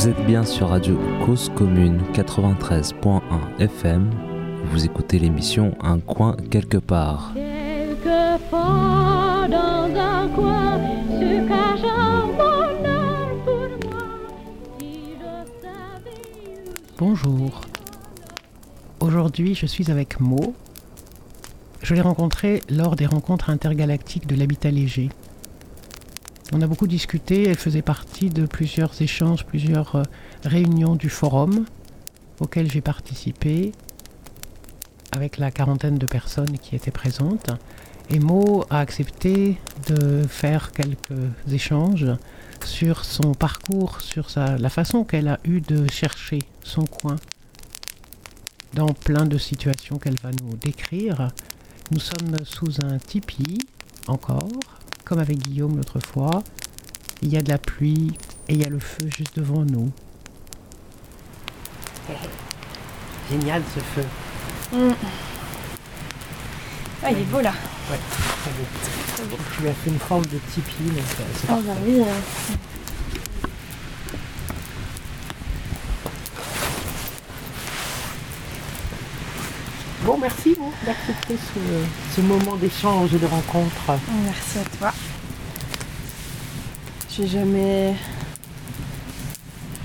Vous êtes bien sur Radio Cause Commune 93.1 FM. Vous écoutez l'émission Un coin quelque part. Quelquefois dans un coin se cache un bonheur pour moi. Si je savais où Bonjour. Aujourd'hui, je suis avec Mo. Je l'ai rencontrée lors des rencontres intergalactiques de l'habitat léger. On a beaucoup discuté, elle faisait partie de plusieurs échanges, plusieurs euh, réunions du forum auxquelles j'ai participé avec la quarantaine de personnes qui étaient présentes. Et Mo a accepté de faire quelques échanges sur son parcours, sur sa, la façon qu'elle a eu de chercher son coin dans plein de situations qu'elle va nous décrire. Nous sommes sous un tipi, encore, comme avec Guillaume l'autre fois. Il y a de la pluie et il y a le feu juste devant nous. Génial ce feu. Ah, il est beau là. Ouais, très beau. Je lui ai fait une forme de tipi, donc c'est parfait. bah oui. euh, Bon, merci Mo, d'accepter ce, ce moment d'échange et de rencontre. Merci à toi. J'ai jamais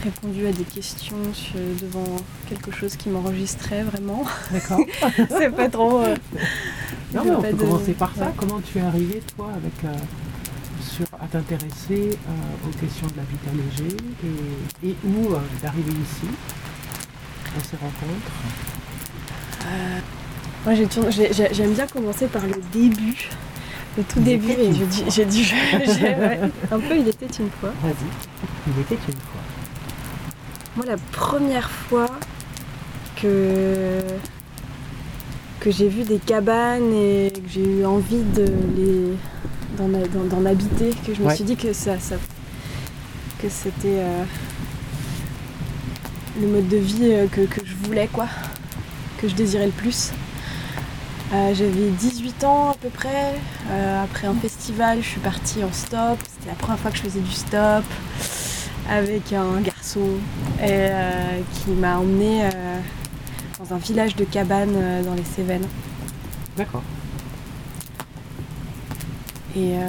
répondu à des questions sur- devant quelque chose qui m'enregistrait vraiment. D'accord. C'est pas trop. euh, Non, mais on peut de- commencer par ça. ouais. Comment tu es arrivé, toi, avec, euh, sur, à t'intéresser euh, aux questions de l'habitat léger et, et où d'arriver ici, à ces rencontres? Moi, j'ai toujours- j'ai- j'ai- j'aime bien commencer par le début, le tout Il début. Et je dis, j'ai dit, ouais, un peu, il était une fois. Vas-y. Il était une fois. Moi, la première fois que, que j'ai vu des cabanes et que j'ai eu envie de les d'en, d'en- d'en habiter, que je me Ouais. suis dit que ça, ça- que c'était euh, le mode de vie euh, que, que je voulais, quoi, que je désirais le plus. Euh, j'avais 18 ans à peu près. Euh, après un festival, je suis partie en stop. C'était la première fois que je faisais du stop avec un garçon et, euh, qui m'a emmené euh, dans un village de cabanes euh, dans les Cévennes. D'accord. Et euh,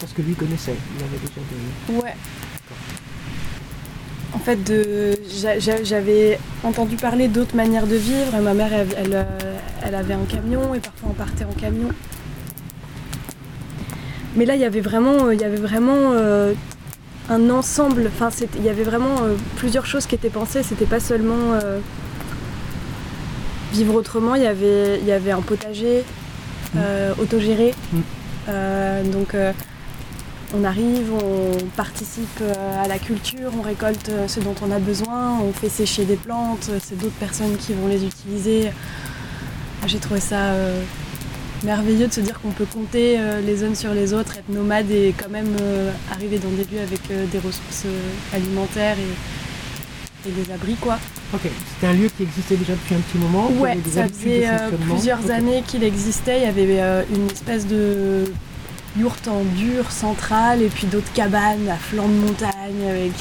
Parce que lui connaissait. Il avait déjà des. ouais. Fait, de, j'avais entendu parler d'autres manières de vivre. Ma mère, elle, elle, euh, elle avait un camion et parfois on partait en camion. Mais là, il y avait vraiment, il y avait vraiment euh, un ensemble. Enfin, il y avait vraiment euh, plusieurs choses qui étaient pensées. C'était pas seulement euh, vivre autrement. Il y avait, il y avait un potager euh, autogéré. Mm. Euh, donc, euh, on arrive, on participe euh, à la culture, on récolte euh, ce dont on a besoin, on fait sécher des plantes. C'est d'autres personnes qui vont les utiliser. J'ai trouvé ça euh, merveilleux de se dire qu'on peut compter euh, les unes sur les autres, être nomade et quand même euh, arriver dans des lieux avec euh, des ressources euh, alimentaires et, et des abris quoi. Ok. C'était un lieu qui existait déjà depuis un petit moment. Ouais, ça faisait euh, plusieurs années qu'il existait. Il y avait euh, une espèce de yourte en dur centrale et puis d'autres cabanes à flanc de montagne. Avec...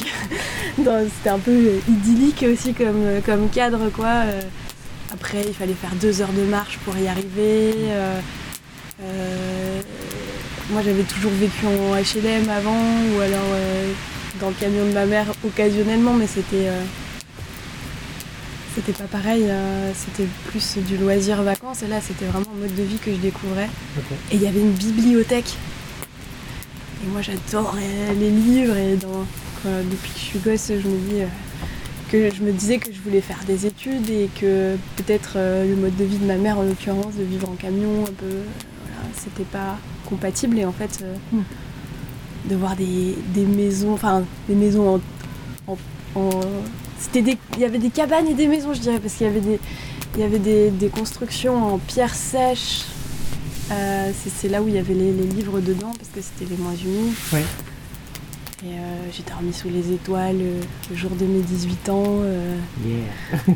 C'était un peu idyllique aussi comme, comme cadre quoi. Euh, Après, il fallait faire deux heures de marche pour y arriver. Euh, euh, moi, j'avais toujours vécu en HLM avant ou alors euh, dans le camion de ma mère occasionnellement, mais c'était c'était pas pareil. euh, c'était plus du loisir vacances et là, c'était vraiment un mode de vie que je découvrais. Et il y avait une bibliothèque. Et moi, j'adore les livres et dans, depuis que je suis gosse, je me dis. euh, que je me disais que je voulais faire des études et que peut-être euh, le mode de vie de ma mère en l'occurrence de vivre en camion un peu voilà, c'était pas compatible et en fait euh, Mm. de voir des, des maisons enfin des maisons en, en- en- c'était des il y avait des cabanes et des maisons je dirais parce qu'il y avait des il y avait des, des constructions en pierre sèche Euh, c'est, là où il y avait les, les livres dedans parce que c'était les moins humides Ouais. et euh, j'ai dormi sous les étoiles euh, le jour de mes 18 ans euh, Yeah.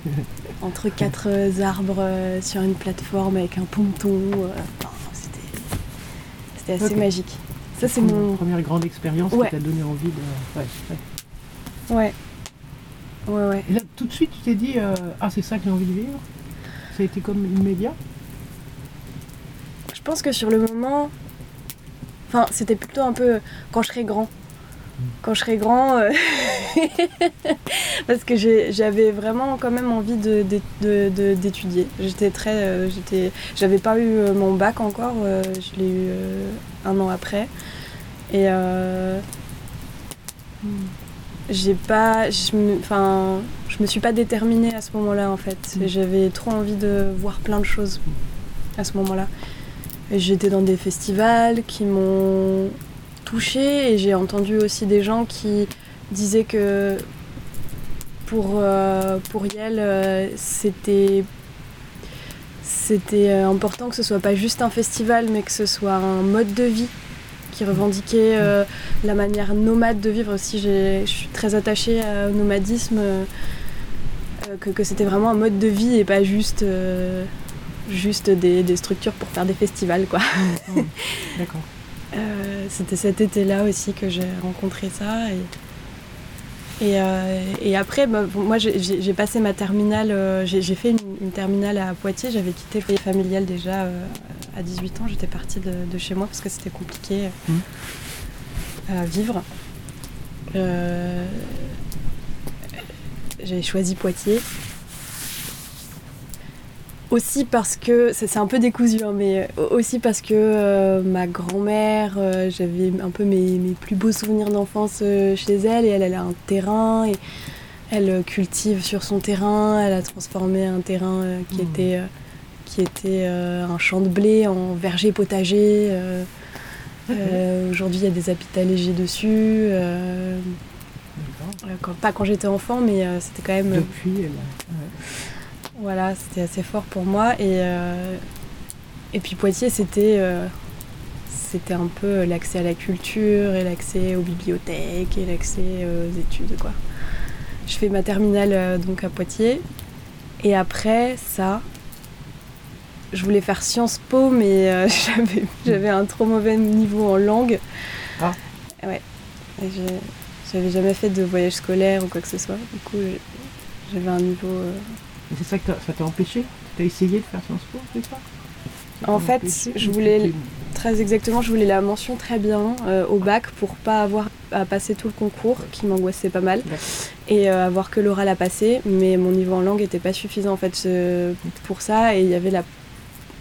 entre quatre arbres sur une plateforme avec un ponton. enfin, c'était, assez magique. Ça, c'est mon. première grande expérience Ouais. qui t'a donné envie de. Ouais, ouais. Ouais. Ouais, ouais. Et là, tout de suite, tu t'es dit, ah, c'est ça que j'ai envie de vivre? Ça a été comme immédiat? Pense que sur le moment. Enfin, c'était plutôt un peu quand je serai grand. Quand je serai grand. euh, Parce que j'avais vraiment quand même envie d'étudier. J'étais très. euh, j'étais, J'avais pas eu euh, mon bac encore. euh, je l'ai eu euh, un an après. Et. euh, J'ai pas. Je me, enfin, je me suis pas déterminée à ce moment-là en fait. Mm. J'avais trop envie de voir plein de choses à ce moment-là. J'étais dans des festivals qui m'ont touchée et j'ai entendu aussi des gens qui disaient que pour, euh, pour Yel, euh, c'était c'était euh, important que ce soit pas juste un festival mais que ce soit un mode de vie qui revendiquait la manière nomade de vivre aussi. Je suis très attachée au nomadisme, que, que c'était vraiment un mode de vie et pas juste, juste des, des structures pour faire des festivals. Quoi. D'accord. Euh, c'était cet été-là aussi que j'ai rencontré ça. Et, et, euh, et après, bah, bon, moi j'ai- passé ma terminale, euh, j'ai fait une, une terminale à Poitiers. J'avais quitté le foyer familial déjà à 18 ans. J'étais partie de, de chez moi parce que c'était compliqué Mhm. à vivre. J'ai choisi Poitiers. Aussi parce que, c'est un peu décousu, hein, mais euh, aussi parce que euh, ma grand-mère, euh, j'avais un peu mes, mes plus beaux souvenirs d'enfance euh, chez elle, et elle, elle a un terrain, et elle cultive sur son terrain, elle a transformé un terrain euh, qui était, qui était un champ de blé en verger potager. Aujourd'hui, il y a des habitats légers dessus. quand- pas quand j'étais enfant, mais c'était quand même. Depuis, elle ouais. Voilà, c'était assez fort pour moi. Et, euh, et puis Poitiers, c'était euh, c'était un peu l'accès à la culture et l'accès aux bibliothèques et l'accès aux études. Quoi. Je fais ma terminale euh, donc à Poitiers. Et après ça, je voulais faire Sciences Po, mais euh, j'avais- un trop mauvais niveau en langue. Ah. Ouais. J'avais jamais fait de voyage scolaire ou quoi que ce soit. Du coup, j'avais un niveau. euh, Et c'est ça que ça t'a empêché? T'as essayé de faire Sciences Po, c'est ça? En fait, je ou voulais- Très exactement, je voulais la mention très bien euh, au bac pour pas avoir à passer tout le concours qui m'angoissait pas mal et euh, avoir que l'oral à passer, mais mon niveau en langue était pas suffisant en fait pour ça et il y avait la,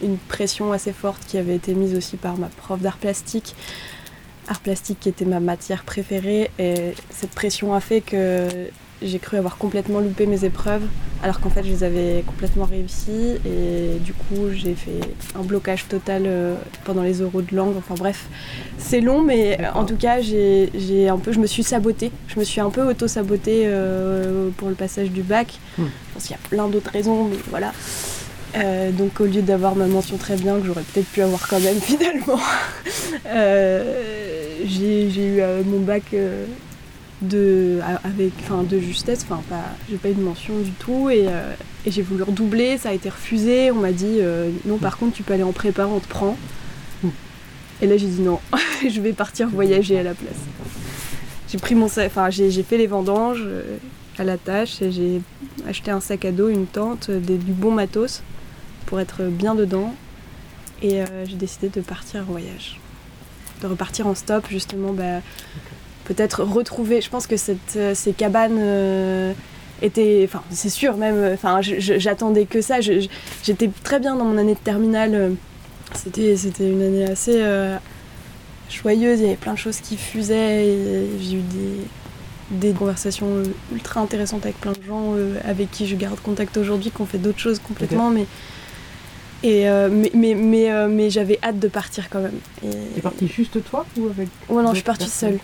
une pression assez forte qui avait été mise aussi par ma prof d'art plastique, art plastique qui était ma matière préférée et cette pression a fait que j'ai cru avoir complètement loupé mes épreuves alors qu'en fait je les avais complètement réussies. Et du coup j'ai fait un blocage total euh, pendant les euros de langue. Enfin bref c'est long mais euh, en tout cas j'ai un peu je me suis sabotée. Je me suis un peu auto sabotée pour le passage du bac. Hmm. je pense qu'il y a plein d'autres raisons mais voilà. Euh, donc au lieu d'avoir ma mention très bien que j'aurais peut-être pu avoir quand même finalement euh, j'ai eu euh, mon bac euh, de avec enfin de justesse enfin pas j'ai pas eu de mention du tout et, euh, j'ai voulu redoubler ça a été refusé on m'a dit euh, non par contre tu peux aller en prépa on te prend. Et là j'ai dit non je vais partir voyager à la place. J'ai pris mon enfin j'ai fait les vendanges euh, à la tâche et j'ai acheté un sac à dos une tente du bon matos pour être bien dedans et j'ai décidé de partir en voyage. De repartir en stop justement bah, peut-être retrouver je pense que cette, euh, ces cabanes euh, étaient enfin c'est sûr même euh, enfin j'attendais que ça. J'étais très bien dans mon année de terminale. C'était une année assez euh, joyeuse. Il y avait plein de choses qui fusaient. J'ai eu des des conversations ultra intéressantes avec plein de gens euh, avec qui je garde contact aujourd'hui qui ont fait d'autres choses complètement mais et euh, mais mais mais, euh, mais j'avais hâte de partir quand même. T'es parti juste toi ou avec Ouais, non, je suis partie seule,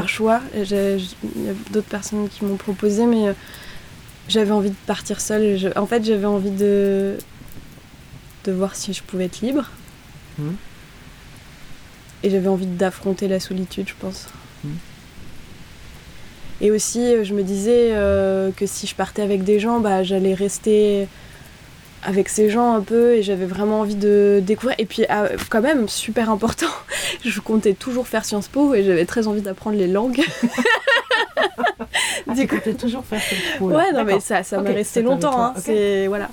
par choix. Il y a d'autres personnes qui m'ont proposé, mais euh, j'avais envie de partir seule. je- En fait, j'avais envie de... de voir si je pouvais être libre. Mhm. Et j'avais envie d'affronter la solitude, je pense. Mhm. Et aussi, euh, je me disais euh, que si je partais avec des gens, bah, j'allais rester avec ces gens un peu et j'avais vraiment envie de découvrir. Et puis, ah, quand même, super important, je comptais toujours faire Sciences Po et j'avais très envie d'apprendre les langues. Ah, Du tu coup- comptais toujours faire cette peau Ouais, non, mais ça, ça m'est Ok, resté longtemps. hein. C'est voilà.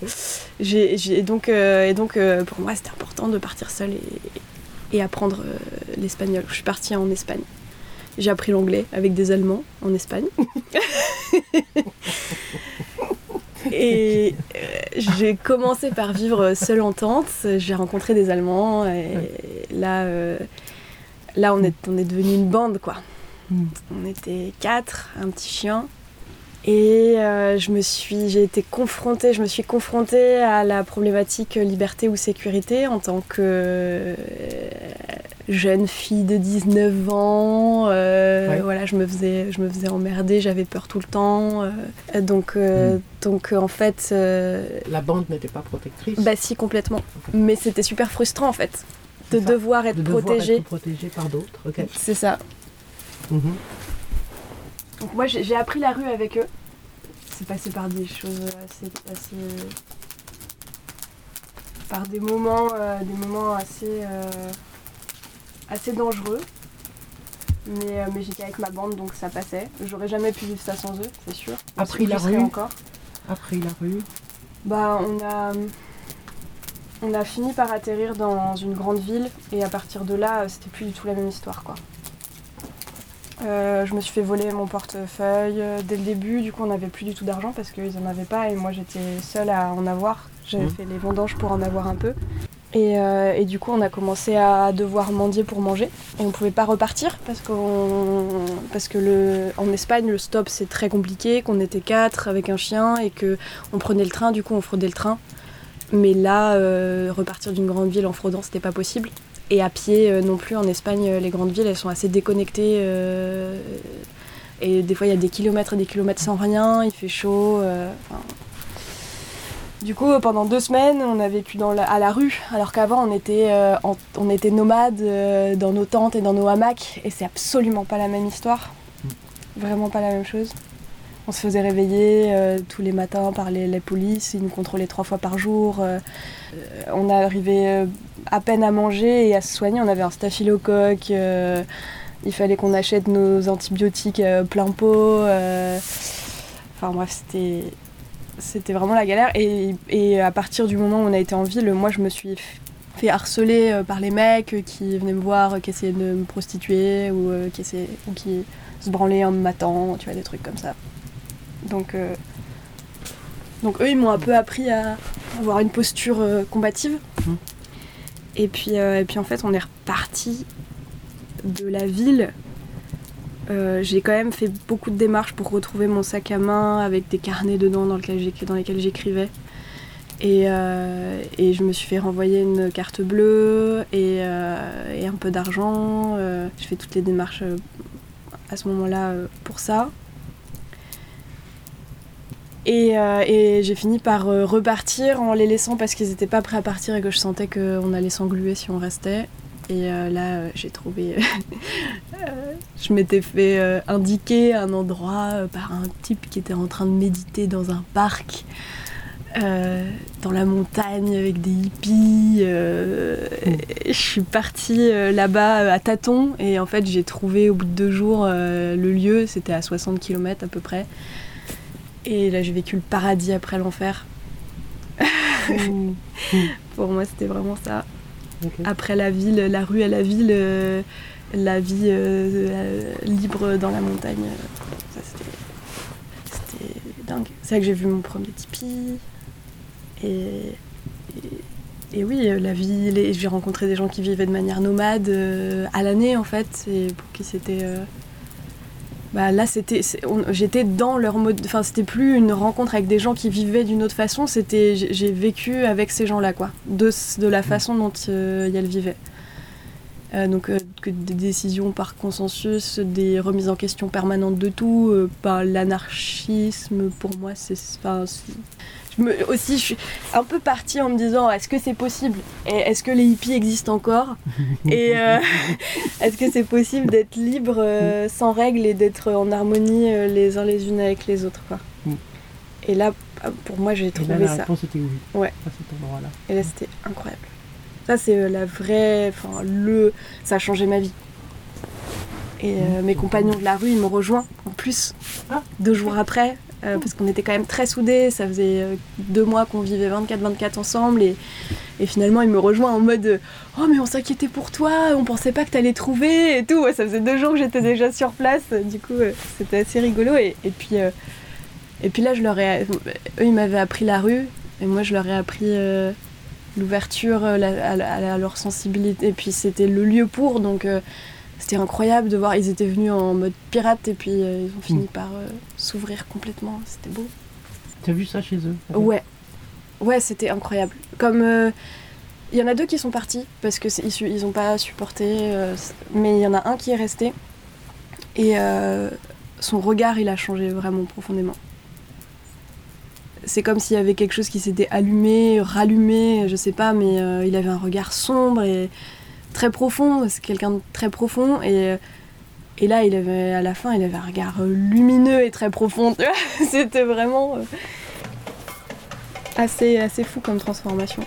J'ai, j'ai- donc, euh, et donc euh, pour moi, c'était important de partir seule et, et apprendre euh, l'espagnol. Je suis partie en Espagne. J'ai appris l'anglais avec des Allemands en Espagne. et euh, j'ai commencé par vivre seule en tente. J'ai rencontré des Allemands et là, euh, là, on est, on est devenu une bande, quoi. Mm. On était quatre, un petit chien. Et euh, je me suis, j'ai été confrontée, je me suis confrontée à la problématique liberté ou sécurité en tant que jeune fille de 19 ans. euh, Ouais. Voilà, je me faisais, je me faisais emmerder, j'avais peur tout le temps. euh, donc, euh, Mm. donc en fait, euh, La bande n'était pas protectrice. bah si complètement. Mais c'était super frustrant en fait de ça. devoir être de être protégé par d'autres. Ok. C'est ça. Mhm. Donc moi j'ai j'ai appris la rue avec eux. C'est passé par des choses assez, assez- par des moments, euh, des moments assez, euh, assez dangereux. Mais, euh, mais j'étais avec ma bande donc ça passait. J'aurais jamais pu vivre ça sans eux, c'est sûr. Appris Je la rue. encore. Après la rue. Bah, on a, on a fini par atterrir dans une grande ville et à partir de là, euh, c'était plus du tout la même histoire, quoi. Euh, je me suis fait voler mon portefeuille dès le début. Du coup, on n'avait plus du tout d'argent parce qu'ils en avaient pas et moi j'étais seule à en avoir. J'avais Mhm. fait les vendanges pour en avoir un peu. Et, euh, et du coup, on a commencé à devoir mendier pour manger. Et on pouvait pas repartir parce, qu'on, parce Espagne, le stop c'est très compliqué, qu'on était quatre avec un chien et que on prenait le train. Du coup, on fraudait le train. Mais là, euh, repartir d'une grande ville en fraudant, c'était pas possible. Et à pied euh, non plus, en Espagne, les grandes villes, elles sont assez déconnectées. et des fois, il y a des kilomètres et des kilomètres sans rien, il fait chaud. Du coup, pendant deux semaines, on a vécu dans la- à la rue, alors qu'avant, on était, euh, en- on était nomades euh, dans nos tentes et dans nos hamacs, et c'est absolument pas la même histoire. Vraiment pas la même chose. On se faisait réveiller euh, tous les matins par les, les polices, ils nous contrôlaient trois fois par jour. euh, on arrivait à peine à manger et à se soigner. On avait un staphylocoque. euh, il fallait qu'on achète nos antibiotiques plein pot. Enfin bref, c'était c'était vraiment la galère. Et, et à partir du moment où on a été en ville, moi je me suis fait harceler euh, par les mecs euh, qui venaient me voir, euh, qui essayaient de me prostituer ou, qui, essayaient- ou qui se branlaient en me matant, tu vois, des trucs comme ça. Donc, euh, donc eux, ils m'ont un peu appris à avoir une posture euh, combative. Mhm. Et, puis, euh, et puis en fait, on est reparti de la ville. Euh, j'ai quand même fait beaucoup de démarches pour retrouver mon sac à main avec des carnets dedans dans, lequel lesquels j'écrivais. Et, euh, et je me suis fait renvoyer une carte bleue et, euh, un peu d'argent. Je fais toutes les démarches à ce moment-là pour ça. Et, j'ai fini par repartir en les laissant parce qu'ils n'étaient pas prêts à partir et que je sentais qu'on allait s'engluer si on restait. Et euh, là, euh, j'ai trouvé. euh, je m'étais fait indiquer un endroit par un type qui était en train de méditer dans un parc. dans la montagne avec des hippies. je suis partie là-bas à tâtons et en fait j'ai trouvé au bout de deux jours le lieu, c'était à 60 km à peu près. Et là j'ai vécu le paradis après l'enfer. Pour moi c'était vraiment ça. Après la ville, la rue à la ville, euh, la vie euh, euh, libre dans la montagne. c'était, dingue. C'est là que j'ai vu mon premier tipi. Et, et, et oui, la vie, j'ai rencontré des gens qui vivaient de manière nomade à l'année en fait, et pour qui c'était. Bah là, c'était, j'étais dans leur mode. Enfin, c'était plus une rencontre avec des gens qui vivaient d'une autre façon. C'était, j'ai vécu avec ces gens-là, quoi, de, de la façon dont euh, ils vivaient. Euh, donc, euh, que des décisions par consensus, des remises en question permanentes de tout, euh, bah, l'anarchisme, pour moi, c'est. Je me, aussi, je suis un peu partie en me disant est-ce que c'est possible? Et est-ce que les hippies existent encore? Et euh, est-ce que c'est possible d'être libre euh, sans règles et d'être en harmonie euh, les uns les unes avec les autres quoi? Mm. Et là, euh, pour moi, j'ai Et là, trouvé la ça. réponse était oui. Ouais. À cet endroit-là. Et là, c'était incroyable. Ça, c'est la vraie. Enfin, le. Ça a changé ma vie. Et mes compagnons de la rue, ils m'ont rejoint. En plus Ah. deux jours après, euh, parce qu'on était quand même très soudés. Ça faisait euh, deux mois qu'on vivait 24-24 ensemble et, et finalement il me rejoint en mode Oh, mais on s'inquiétait pour toi, on pensait pas que t'allais trouver et tout. Ça faisait deux jours que j'étais déjà sur place, du coup euh, c'était assez rigolo. Et, et puis, euh, et puis là, je leur ai, eux ils m'avaient appris la rue et moi je leur ai appris l'ouverture à, leur sensibilité. Et puis c'était le lieu pour, donc c'était incroyable de voir. Ils étaient venus en mode pirate et puis euh, ils ont fini par euh, s'ouvrir complètement. C'était beau. T'as vu ça chez eux Ouais, ouais, c'était incroyable. Comme euh, il y en a deux qui sont partis parce que ils, su- ils ont pas supporté, euh, mais il y en a un qui est resté et euh, son regard il a changé vraiment profondément. C'est comme s'il y avait quelque chose qui s'était allumé, rallumé, je sais pas, mais euh, il avait un regard sombre et très profond. C'est quelqu'un de très profond et et là, il avait à la fin, il avait un regard euh, lumineux et très profond. C'était vraiment euh, assez, assez fou comme transformation.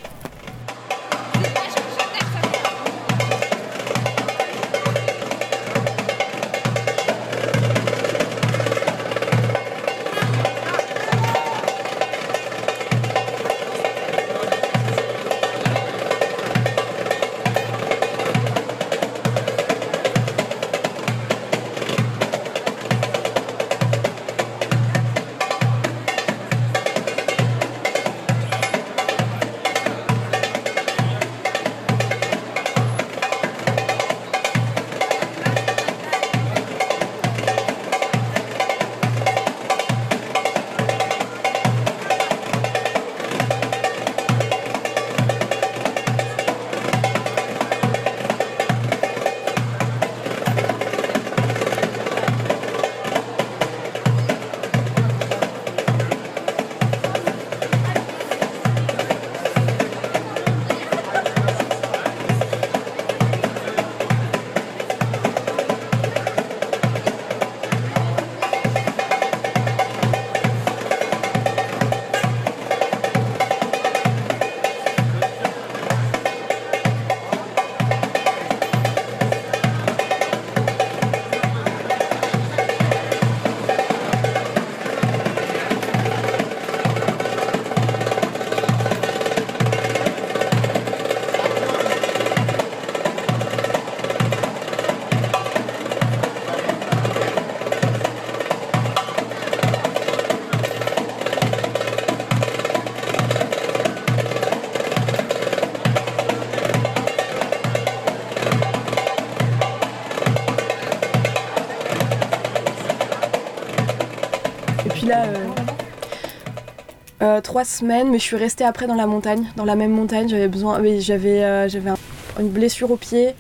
Euh, trois semaines, mais je suis restée après dans la montagne, dans la même montagne. J'avais besoin, oui, j'avais, euh, un- une blessure au pied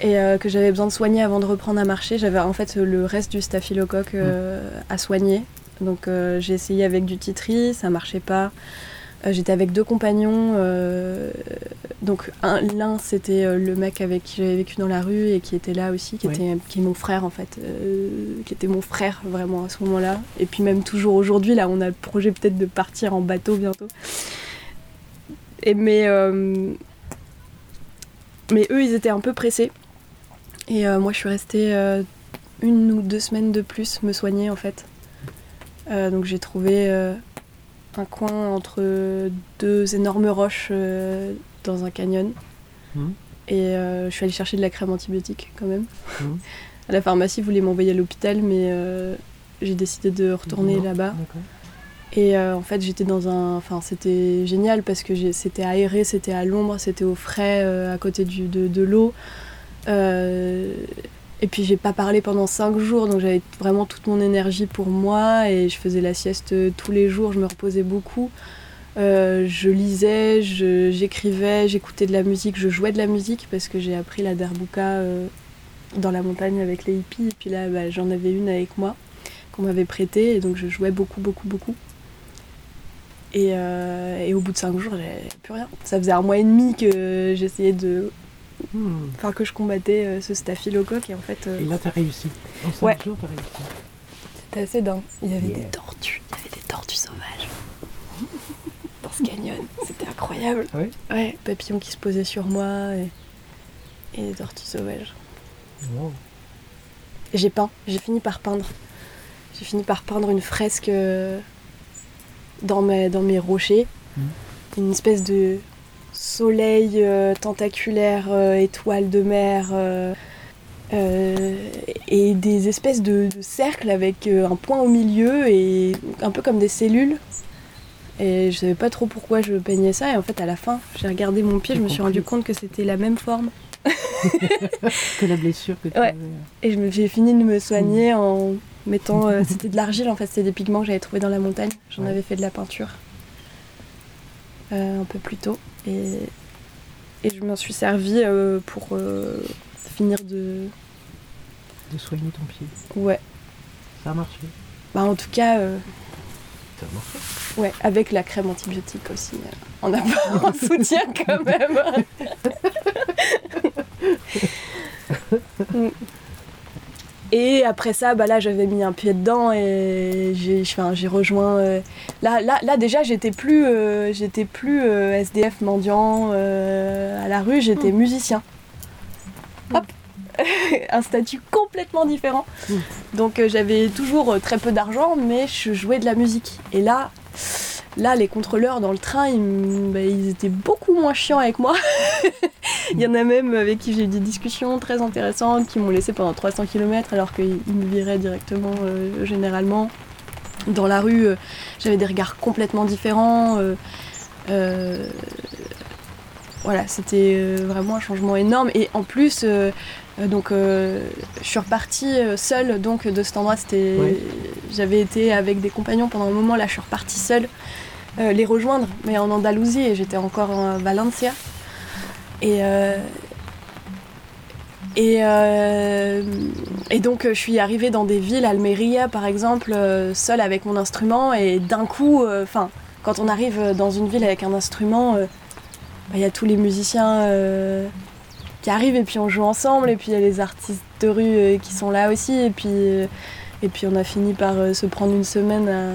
et euh, que j'avais besoin de soigner avant de reprendre à marcher. J'avais en fait le reste du staphylocoque euh, à soigner. Donc j'ai essayé avec du titri, ça marchait pas. J'étais avec deux compagnons. Donc un- l'un c'était euh, le mec avec qui j'avais vécu dans la rue et qui était là aussi, qui Ouais. était qui est mon frère en fait, euh, qui était mon frère vraiment à ce moment-là. Et puis même toujours aujourd'hui là, on a le projet peut-être de partir en bateau bientôt. Et mais euh, mais eux ils étaient un peu pressés. Et euh, moi je suis restée une ou deux semaines de plus me soigner en fait. Donc j'ai trouvé un coin entre deux énormes roches dans un canyon. Mhm. Et euh, je suis allée chercher de la crème antibiotique quand même. À la pharmacie, ils voulaient m'envoyer à l'hôpital, mais euh, j'ai décidé de retourner là-bas. Et euh, en fait, j'étais dans un. Enfin, c'était génial parce que c'était aéré, c'était à l'ombre, c'était au frais, à côté du, de, de l'eau. Et puis, j'ai pas parlé pendant cinq jours, donc j'avais vraiment toute mon énergie pour moi et je faisais la sieste tous les jours, je me reposais beaucoup. Euh, je lisais, j'écrivais, j'écoutais de la musique, je jouais de la musique parce que j'ai appris la derbuka euh, dans la montagne avec les hippies. Et puis là, bah, j'en avais une avec moi qu'on m'avait prêtée et donc je jouais beaucoup, beaucoup, beaucoup. Et, euh, et au bout de cinq jours, j'avais plus rien. Ça faisait un mois et demi que j'essayais de. Hmm. Enfin, que je combattais euh, ce staphylocoque et en fait, Et là, t'as réussi. En 5 Ouais. jours, t'as réussi. c'était assez dingue. Il y avait Yeah. des tortues, il y avait des tortues sauvages canyon. C'était incroyable. Ah ouais Ouais, papillons qui se posaient sur moi et, et des tortues sauvages. Wow. J'ai peint, j'ai fini par peindre. j'ai fini par peindre une fresque euh, dans, mes, dans mes rochers. Mhm. Une espèce de soleil euh, tentaculaire, euh, étoile de mer, euh, et des espèces de, de cercles avec un point au milieu et un peu comme des cellules. Et je savais pas trop pourquoi je peignais ça. Et en fait, à la fin, j'ai regardé mon pied, je me suis rendu compte que c'était la même forme. Que la blessure que tu Ouais. avais. Et je me- j'ai fini de me soigner en mettant. euh, c'était de l'argile en fait, c'était des pigments que j'avais trouvés dans la montagne. J'en Ouais. avais fait de la peinture euh, un peu plus tôt. Et, et je m'en suis servi euh, pour euh, finir de. De soigner ton pied. Ouais. Ça a marché. Bah, en tout cas, a marché. ouais, avec la crème antibiotique aussi. on a pas un soutien quand même. Et après ça, bah là, j'avais mis un pied dedans et j'ai, enfin, j'ai rejoint. euh, là, là, là, déjà, j'étais plus, euh, j'étais plus euh, SDF mendiant euh, à la rue, j'étais Mm. musicien. Hop, un statut complètement différent. Donc euh, j'avais toujours euh, très peu d'argent, mais je jouais de la musique. Et là, là, les contrôleurs dans le train, ils, bah, étaient beaucoup moins chiants avec moi. Il y en a même avec qui j'ai eu des discussions très intéressantes, qui m'ont laissé pendant 300 km alors qu'ils ils me viraient directement euh, généralement. Dans la rue, j'avais des regards complètement différents. Voilà, c'était euh, vraiment un changement énorme. Et en plus, euh, euh, donc, je suis repartie seule donc de cet endroit. C'était, j'avais été avec des compagnons pendant un moment. Là, je suis repartie seule les rejoindre, mais en Andalousie et j'étais encore en Valencia. Et et, euh, et donc je suis arrivée dans des villes, Almeria par exemple, seule avec mon instrument et d'un coup, euh, enfin, quand on arrive dans une ville avec un instrument, euh, bah, il y a tous les musiciens euh, qui arrivent et puis on joue ensemble et puis il y a les artistes de rue euh, qui sont là aussi et puis euh, et puis on a fini par se prendre une semaine à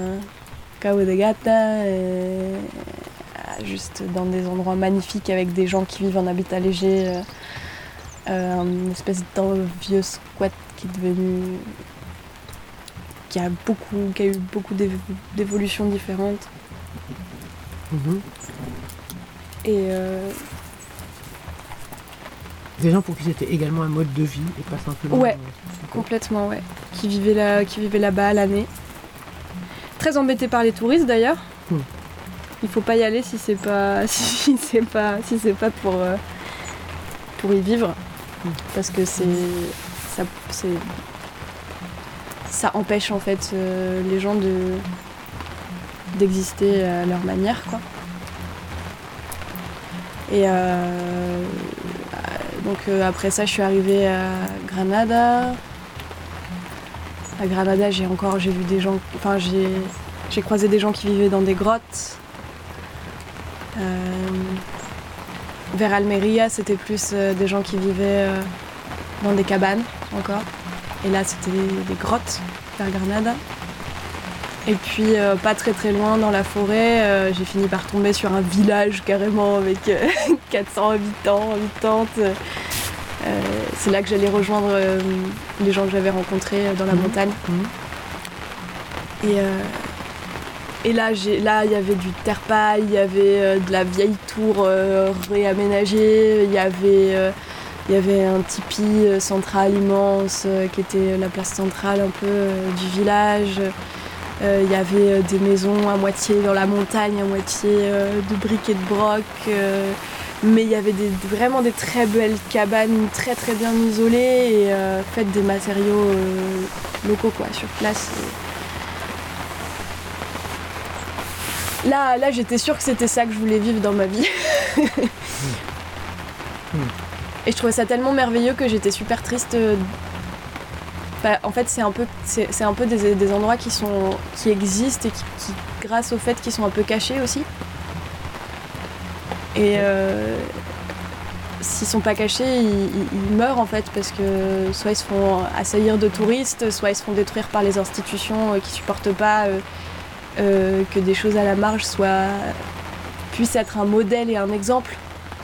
Cabo de Gata et juste dans des endroits magnifiques avec des gens qui vivent en habitat léger une espèce d'un vieux squat qui est devenu qui a beaucoup qui a eu beaucoup d'évo- d'évolutions différentes Mhm. Et euh, Des gens pour qui c'était également un mode de vie et pas simplement. Ouais. Complètement, ouais. Qui vivait là, qui vivait là-bas à l'année. Très embêté par les touristes d'ailleurs. Hmm. Il faut pas y aller si c'est pas, si c'est pas, si c'est pas pour euh, pour y vivre, Hmm. parce que c'est ça, c'est ça empêche en fait euh, les gens de d'exister à leur manière, quoi. Et euh, donc euh, après ça, je suis arrivée à Granada. À Granada, j'ai encore j'ai vu des gens, enfin j'ai croisé des gens qui vivaient dans des grottes. Euh, vers Almeria, c'était plus des gens qui vivaient dans des cabanes encore. Et là, c'était des grottes vers Granada. Et puis, euh, pas très très loin dans la forêt, euh, j'ai fini par tomber sur un village carrément avec euh, 400 habitants, habitantes. Euh, c'est là que j'allais rejoindre euh, les gens que j'avais rencontrés euh, dans la Mhm. montagne. Mhm. Et, euh, et là, il y avait du terre-paille, il y avait euh, de la vieille tour euh, réaménagée, il y avait, euh, il y avait un tipi euh, central immense euh, qui était la place centrale un peu euh, du village. Euh, il y avait euh, des maisons à moitié dans la montagne, à moitié euh, de briques et de broc. euh, mais il y avait des, vraiment des très belles cabanes, très très bien isolées et euh, faites des matériaux euh, locaux quoi, sur place. Là, là j'étais sûre que c'était ça que je voulais vivre dans ma vie. Et je trouvais ça tellement merveilleux que j'étais super triste. Bah, en fait, c'est un peu, c'est, un peu des, des endroits qui, sont, qui existent et qui, qui, grâce au fait qu'ils sont un peu cachés aussi. Et euh, s'ils sont pas cachés, ils, meurent en fait parce que soit ils se font assaillir de touristes, soit ils se font détruire par les institutions euh, qui supportent pas euh, euh, que des choses à la marge soient puissent être un modèle et un exemple.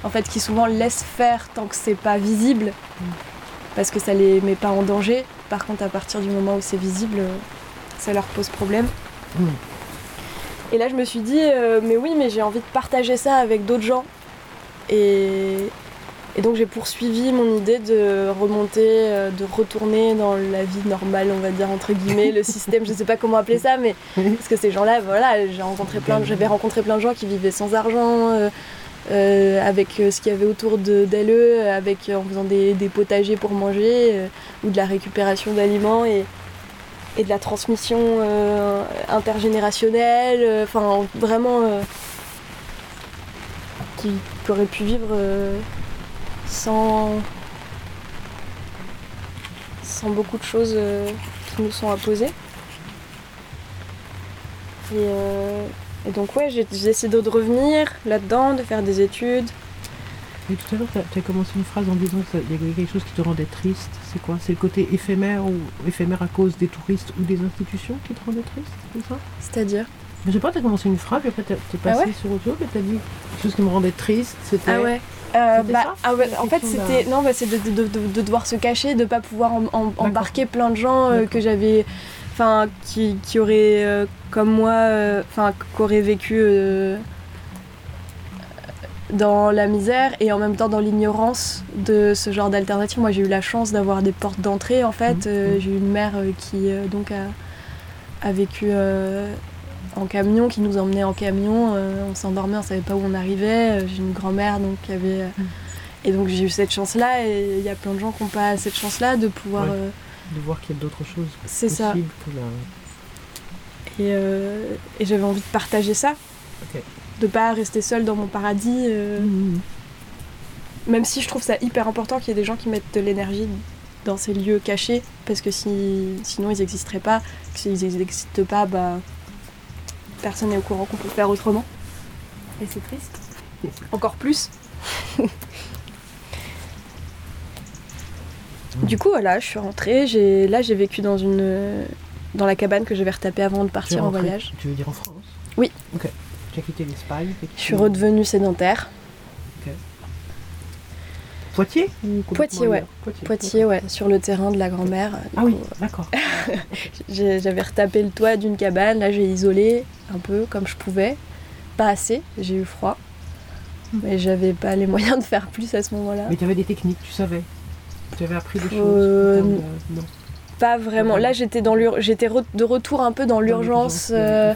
En fait, qui souvent laissent faire tant que c'est pas visible, parce que ça les met pas en danger. Par contre, à partir du moment où c'est visible, ça leur pose problème. Mm. Et là, je me suis dit, euh, mais oui, mais j'ai envie de partager ça avec d'autres gens. Et, et donc, j'ai poursuivi mon idée de remonter, euh, de retourner dans la vie normale, on va dire, entre guillemets, le système, je sais pas comment appeler ça, mais parce que ces gens-là, voilà, j'ai rencontré plein, j'avais rencontré plein de gens qui vivaient sans argent, euh, euh, avec euh, ce qu'il y avait autour de- d'elle, eux, avec en faisant des, potagers pour manger euh, ou de la récupération d'aliments et, et de la transmission euh, intergénérationnelle. euh, Enfin, vraiment, euh, qui, qui auraient pu vivre euh, sans sans beaucoup de choses euh, qui nous sont imposées. Et, euh, et donc ouais, j'ai essayé de revenir là-dedans, de faire des études. Et tout à l'heure, tu as, commencé une phrase en disant qu'il y avait quelque chose qui te rendait triste. C'est quoi? C'est le côté éphémère ou éphémère à cause des touristes ou des institutions qui te rendaient triste C'est ça? C'est-à-dire? Je sais pas, tu as commencé une phrase et après tu es Ah passé ouais sur autre chose et tu as dit quelque chose qui me rendait triste. C'était. Ah ouais Euh, bah, ça? ah ouais, en fait c'était non bah, c'est de, de- de- de devoir se cacher de pas pouvoir em- em- embarquer plein de gens euh, que j'avais enfin qui, qui auraient euh, comme moi euh, enfin qui auraient vécu euh, dans la misère et en même temps dans l'ignorance de ce genre d'alternative moi j'ai eu la chance d'avoir des portes d'entrée en fait Mhm. Euh, j'ai eu une mère qui donc a, a vécu en camion, qui nous emmenait en camion. on s'endormait, on savait pas où on arrivait. J'ai une grand-mère donc qui avait. Mm. Et donc j'ai eu cette chance-là, et il y a plein de gens qui n'ont pas cette chance-là de pouvoir. Ouais. euh, De voir qu'il y a d'autres choses c'est ça. possibles que la. Et, euh, et j'avais envie de partager ça. Ok. De pas rester seule dans mon paradis. euh, Mhm. Même si je trouve ça hyper important qu'il y ait des gens qui mettent de l'énergie dans ces lieux cachés, parce que si, sinon ils n'existeraient pas. S'ils n'existent pas, bah, personne n'est au courant qu'on peut faire autrement. Et c'est triste. Encore plus. du coup, voilà, je suis rentrée. J'ai, là, j'ai vécu dans une, dans la cabane que j'avais retapée avant de partir en voyage. Tu veux dire en France? Oui. Ok. Tu as quitté l'Espagne. Je suis redevenue sédentaire. Poitiers Poitiers, ouais. Poitiers, Poitiers, ouais, sur le terrain de la grand-mère. Du Ah oui, coup, d'accord. J'avais retapé le toit d'une cabane, là j'ai isolé un peu comme je pouvais. Pas assez, j'ai eu froid. Mais j'avais pas les moyens de faire plus à ce moment-là. Mais tu avais des techniques, tu savais. Tu avais appris des choses. Euh, de- Non. Pas vraiment. Là j'étais dans j'étais re- de retour un peu dans l'urgence. euh,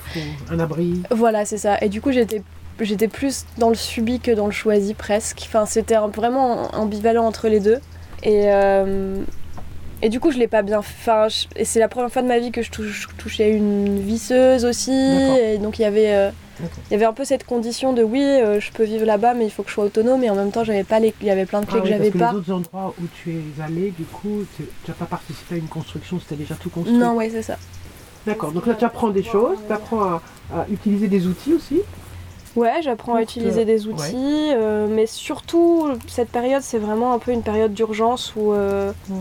Un abri. Voilà, c'est ça. Et du coup j'étais j'étais plus dans le subi que dans le choisi presque. Enfin c'était vraiment ambivalent entre les deux. Et euh, et du coup je l'ai pas bien. Enfin je- et c'est la première fois de ma vie que je touche- touchais une visseuse aussi. Et donc il y avait euh. Il y avait un peu cette condition de oui, euh, je peux vivre là-bas, mais il faut que je sois autonome. Et en même temps, j'avais pas les, il y avait plein de clés Ah que oui, j'avais pas. les autres endroits où tu es allé, du coup, tu n'as pas participé à une construction, c'était déjà tout construit. Non, ouais, c'est ça. D'accord, donc là tu apprends des choses, tu apprends à, à utiliser des outils aussi. Ouais, j'apprends à te- utiliser des outils, euh, mais surtout cette période, c'est vraiment un peu une période d'urgence où euh, Mm.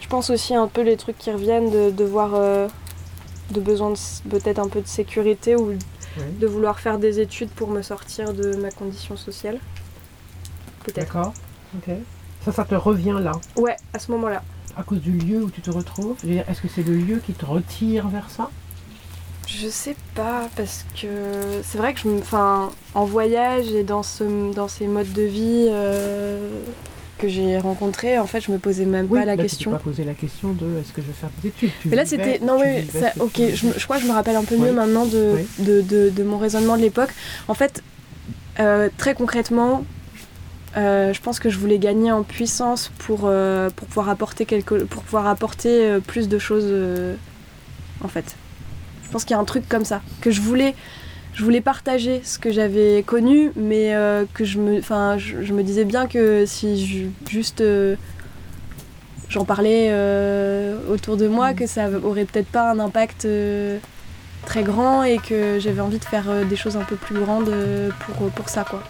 je pense aussi un peu les trucs qui reviennent de euh, de besoin de s- peut-être un peu de sécurité ou de vouloir faire des études pour me sortir de ma condition sociale. Peut-être. D'accord. Ok. Ça, ça te revient là, Ouais, à ce moment-là. à cause du lieu où tu te retrouves. Est-ce que c'est le lieu qui te retire vers ça? Je sais pas parce que c'est vrai que je me, enfin, en voyage et dans ce, dans ces modes de vie euh, que j'ai rencontrés, en fait, je me posais même Oui, pas la là, question. Tu pas posé la question de est-ce que je vais faire des études? Tu Mais là, c'était non, oui, ça- ok. Je, crois que je me rappelle un peu mieux Oui. maintenant de, Oui. de, de- de mon raisonnement de l'époque. En fait, euh, très concrètement. euh, je pense que je voulais gagner en puissance pour, euh, pour pouvoir apporter quelque, pour pouvoir apporter plus de choses en fait. Je pense qu'il y a un truc comme ça que je voulais je voulais partager ce que j'avais connu mais euh, que je me enfin je, je me disais bien que si je- juste euh, j'en parlais euh, autour de moi Mm. que ça aurait peut-être pas un impact très grand et que j'avais envie de faire des choses un peu plus grandes pour, pour ça quoi.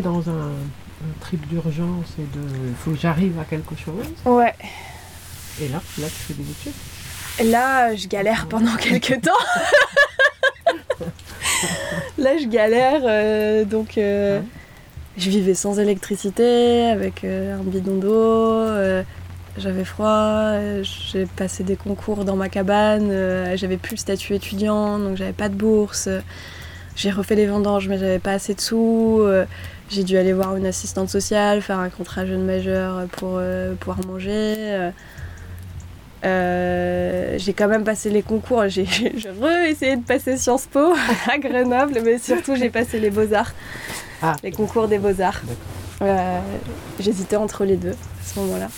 Dans un, un trip d'urgence et de il faut que j'arrive à quelque chose. Ouais. Et là, là tu fais des études. Et là, je galère pendant quelques temps. là, je galère. euh, donc, euh, Ouais. je vivais sans électricité, avec euh, un bidon d'eau. j'avais froid. j'ai passé des concours dans ma cabane. j'avais plus le statut étudiant, donc j'avais pas de bourse. J'ai refait les vendanges, mais j'avais pas assez de sous. euh, j'ai dû aller voir une assistante sociale, faire un contrat jeune majeur pour euh, pouvoir manger. euh, j'ai quand même passé les concours. J'ai re-essayé de passer Sciences Po à Grenoble, mais surtout j'ai passé les Beaux-Arts. Ah. Les concours des Beaux-Arts. Euh, J'hésitais entre les deux à ce moment-là.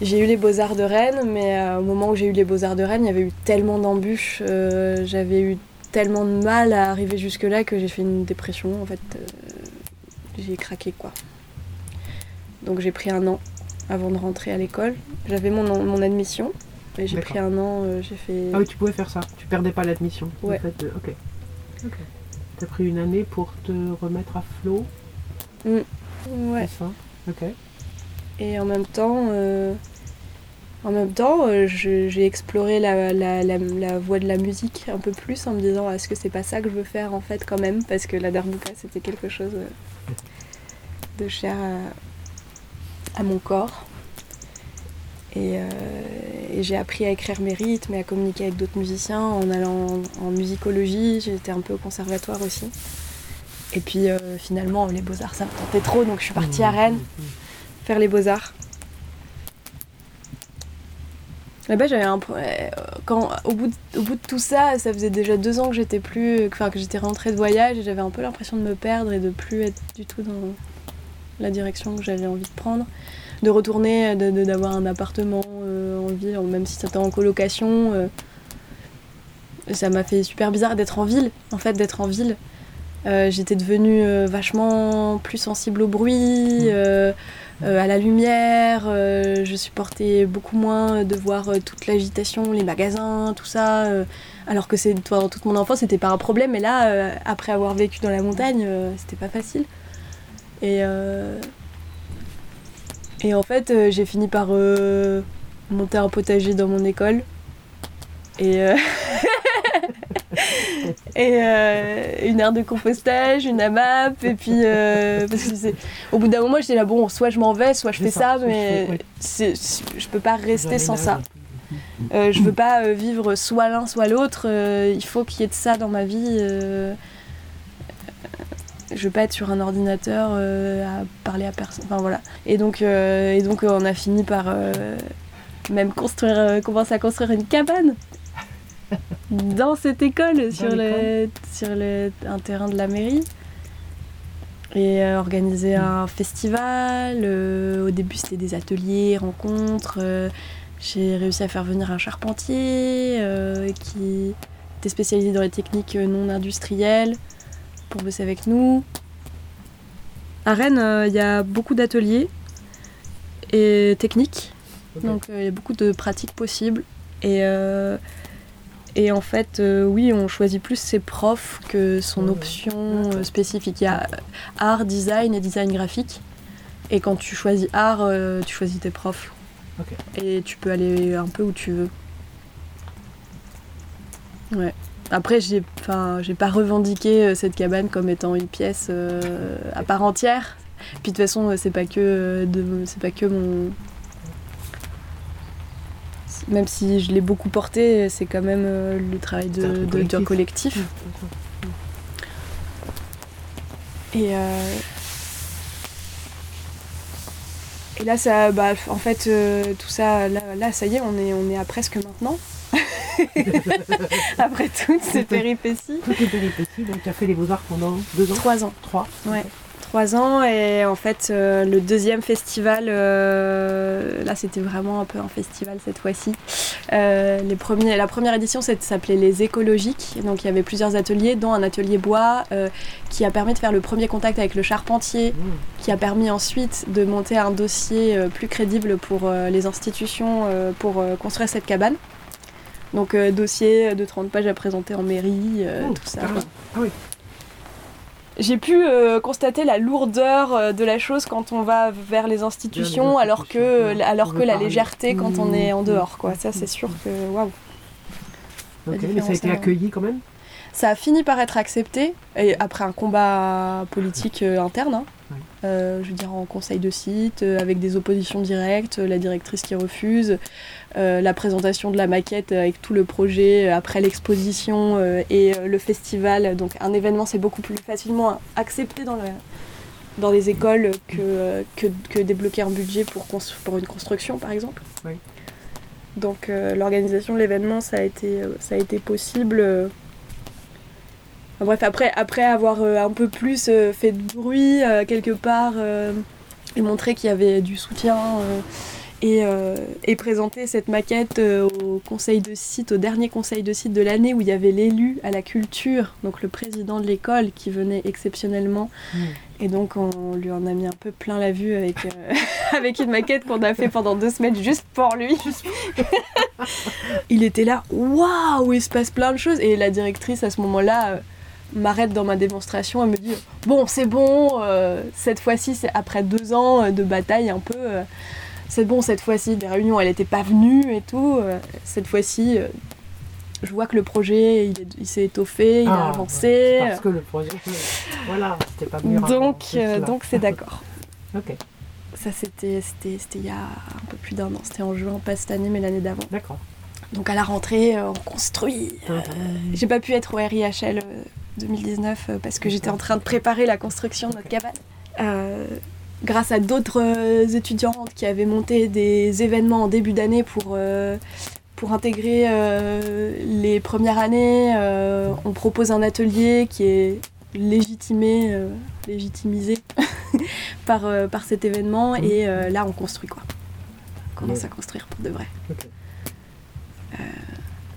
J'ai eu les Beaux-Arts de Rennes, mais euh, au moment où j'ai eu les Beaux-Arts de Rennes, il y avait eu tellement d'embûches, j'avais eu tellement de mal à arriver jusque-là que j'ai fait une dépression. En fait, euh, j'ai craqué quoi. Donc j'ai pris un an avant de rentrer à l'école. J'avais mon, mon admission, et j'ai pris un an, euh, j'ai fait. Ah oui, tu pouvais faire ça. Tu perdais pas l'admission. en Ouais. fait, euh, ok. Ok. T'as pris une année pour te remettre à flot, Ouais. c'est ça Ok. Et en même temps, euh, en même temps, euh, j'ai exploré la, voie de la musique un peu plus en me disant est-ce que c'est pas ça que je veux faire en fait quand même? Parce que la darbouka c'était quelque chose euh, de cher à, mon corps. Et, euh, et j'ai appris à écrire mes rythmes et à communiquer avec d'autres musiciens en allant en, musicologie. J'étais un peu au conservatoire aussi. Et puis finalement, les beaux-arts ça me tentait trop donc je suis partie à Rennes faire les beaux-arts. Là-bas, j'avais un euh, quand au bout, de, au bout de tout ça, ça faisait déjà deux ans que j'étais plus, enfin que j'étais rentrée de voyage et j'avais un peu l'impression de me perdre et de plus être du tout dans la direction que j'avais envie de prendre, de retourner, de- de- d'avoir un appartement euh, en ville, même si c'était en colocation. euh, ça m'a fait super bizarre d'être en ville, en fait, d'être en ville. Euh, j'étais devenue vachement plus sensible au bruit. euh, à la lumière, euh, je supportais beaucoup moins de voir euh, toute l'agitation, les magasins, tout ça. euh, alors que c'est toi, toute mon enfance, c'était pas un problème, mais là, euh, après avoir vécu dans la montagne, euh, c'était pas facile. Et, euh, et en fait, euh, j'ai fini par euh, monter un potager dans mon école. Et, euh, et euh, une aire de compostage, une AMAP, et puis euh, parce que c'est- au bout d'un moment j'étais là bon soit je m'en vais, soit je fais ça, ça, soit je mais c'est- je peux pas rester sans ça. Euh, je veux pas euh, vivre soit l'un soit l'autre. il faut qu'il y ait de ça dans ma vie. je veux pas être sur un ordinateur à parler à personne. Enfin voilà. Et donc, et donc on a fini par même construire, commencer à construire une cabane dans cette école sur le, sur le, un terrain de la mairie. Et euh, organiser un festival. euh, au début, c'était des ateliers, rencontres. euh, j'ai réussi à faire venir un charpentier qui était spécialisé dans les techniques non industrielles pour bosser avec nous. À Rennes, il y a beaucoup d'ateliers et techniques, donc il y a beaucoup de pratiques possibles. Et, et en fait, euh, oui, on choisit plus ses profs que son option euh, spécifique. Il y a art, design et design graphique. Et quand tu choisis art, euh, tu choisis tes profs. Et tu peux aller un peu où tu veux. Ouais. Après, j'ai, j'ai pas revendiqué cette cabane comme étant une pièce à part entière. Puis de toute façon, c'est pas que de, c'est pas que mon. Même si je l'ai beaucoup porté, c'est quand même euh, le travail de, truc de- d'un collectif. Mmh, Et, euh, et là, ça, bah, en fait, euh, tout ça, là, là, ça y est, on est, on est à presque maintenant. Après toutes ces péripéties. Toutes les péripéties, donc tu as fait les beaux-arts pendant deux ans? Trois ans. Trois? Ouais. Trois ans et en fait euh, le deuxième festival, euh, là c'était vraiment un peu un festival cette fois-ci. Euh, les premiers, la première édition s'appelait les écologiques, donc il y avait plusieurs ateliers dont un atelier bois qui a permis de faire le premier contact avec le charpentier, Mmh. qui a permis ensuite de monter un dossier plus crédible pour les institutions pour construire cette cabane. Donc dossier de 30 pages à présenter en mairie, Oh, tout ça. Ah oui. J'ai pu euh, constater la lourdeur euh, de la chose quand on va vers les institutions, alors que, alors que la légèreté quand on est en Mmh, dehors. Quoi. Ça, c'est mmh, sûr mmh. que waouh. La Ok, mais ça a été accueilli quand même? Ça a fini par être accepté, et après un combat politique euh, interne, hein. Euh, je veux dire en conseil de site, euh, avec des oppositions directes, euh, la directrice qui refuse, la présentation de la maquette avec tout le projet après l'exposition et le festival. Donc un événement, c'est beaucoup plus facilement accepté dans, le, dans les écoles que, que, que débloquer un budget pour, pour une construction, par exemple. Oui. Donc euh, l'organisation de l'événement, ça, a été, ça a été possible. Enfin, bref, après, après avoir euh, un peu plus euh, fait de bruit euh, quelque part et montré qu'il y avait du soutien et, euh, et présenter cette maquette euh, au conseil de site, au dernier conseil de site de l'année où il y avait l'élu à la culture, donc le président de l'école qui venait exceptionnellement. Mm. Et donc on lui en a mis un peu plein la vue avec, euh, avec une maquette qu'on a fait pendant deux semaines juste pour lui. il était là, waouh, il se passe plein de choses. Et la directrice à ce moment-là m'arrête dans ma démonstration, elle me dit bon c'est bon, euh, cette fois-ci c'est après deux ans euh, de bataille un peu, euh, c'est bon cette fois-ci des réunions elle n'était pas venue et tout, cette fois-ci je vois que le projet il, est- il s'est étoffé, il a Ah, avancé, ouais, Parce que le projet. Voilà, c'était pas avant, donc euh, donc c'est d'accord. Ok, Ça c'était c'était c'était il y a un peu plus d'un an, c'était en juin pas cette année mais l'année d'avant. d'accord. Donc à la rentrée on construit. euh, J'ai pas pu être au RIHL 2019 euh, parce que j'étais en train de préparer la construction de notre cabane. Euh, grâce à d'autres euh, étudiantes qui avaient monté des événements en début d'année pour, euh, pour intégrer euh, les premières années, on propose un atelier qui est légitimé, légitimisé par, par cet événement Mhm. et là on construit quoi. On commence à construire pour de vrai.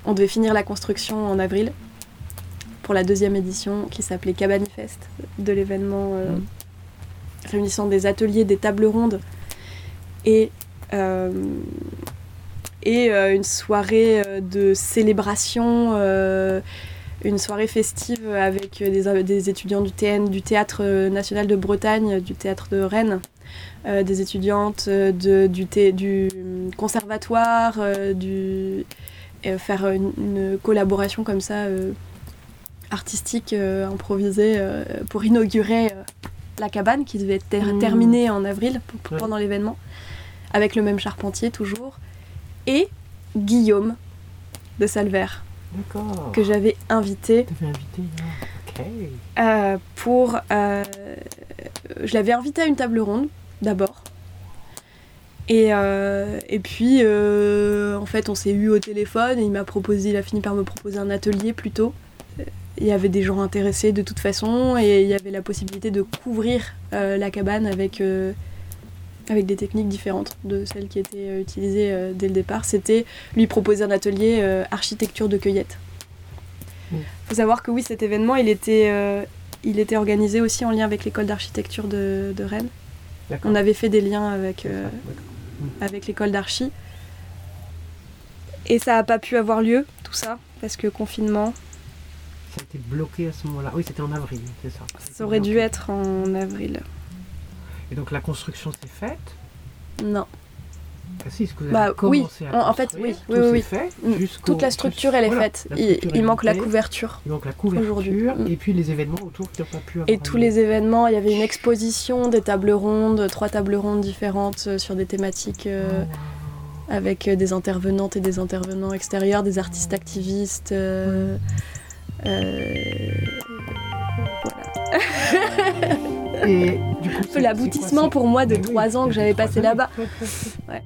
On devait finir la construction en avril pour la deuxième édition qui s'appelait Cabanifest de l'événement euh, Mhm. réunissant des ateliers, des tables rondes et, euh, et euh, une soirée de célébration, une soirée festive avec des, des étudiants du TN, du Théâtre National de Bretagne, du Théâtre de Rennes, des étudiantes de, du, thé- du conservatoire, du, faire une, une collaboration comme ça artistique euh, improvisée euh, pour inaugurer euh, la cabane qui devait être ter- Mmh. terminée en avril Ouais. pendant l'événement avec le même charpentier toujours et Guillaume de Salvert que j'avais invité. Invité euh, pour euh, je l'avais invité à une table ronde d'abord. Et, euh, et puis en fait on s'est eu au téléphone et il m'a proposé il a fini par me proposer un atelier plutôt il y avait des gens intéressés de toute façon et il y avait la possibilité de couvrir euh, la cabane avec euh, avec des techniques différentes de celles qui étaient euh, utilisées euh, dès le départ c'était lui proposer un atelier architecture de cueillette Mm. faut savoir que oui cet événement il était il était organisé aussi en lien avec l'école d'architecture de, de Rennes. On avait fait des liens avec, avec l'école d'archi. Et ça n'a pas pu avoir lieu, tout ça, parce que confinement, Ça a été bloqué à ce moment-là. Oui, c'était en avril, c'est ça. ça aurait dû être en avril. Et donc la construction s'est faite. Non. Ah si, ce que vous Bah, avez commencé oui. à En- fait, oui, tout oui, s'est oui. fait Mm. Toute la structure, elle est voilà, faite. Il, manque la couverture. Il manque la Aujourd'hui. couverture Mm. et puis les événements autour qui n'ont pas pu avoir Et tous lieu. les événements, il y avait une exposition, des tables rondes, trois tables rondes différentes euh, sur des thématiques euh, Oh, avec euh, des intervenantes et des intervenants extérieurs, des artistes activistes. euh, euh, voilà. wow. Et du coup, c'est- l'aboutissement pour moi de trois ans que j'avais passé années. là-bas. Ouais,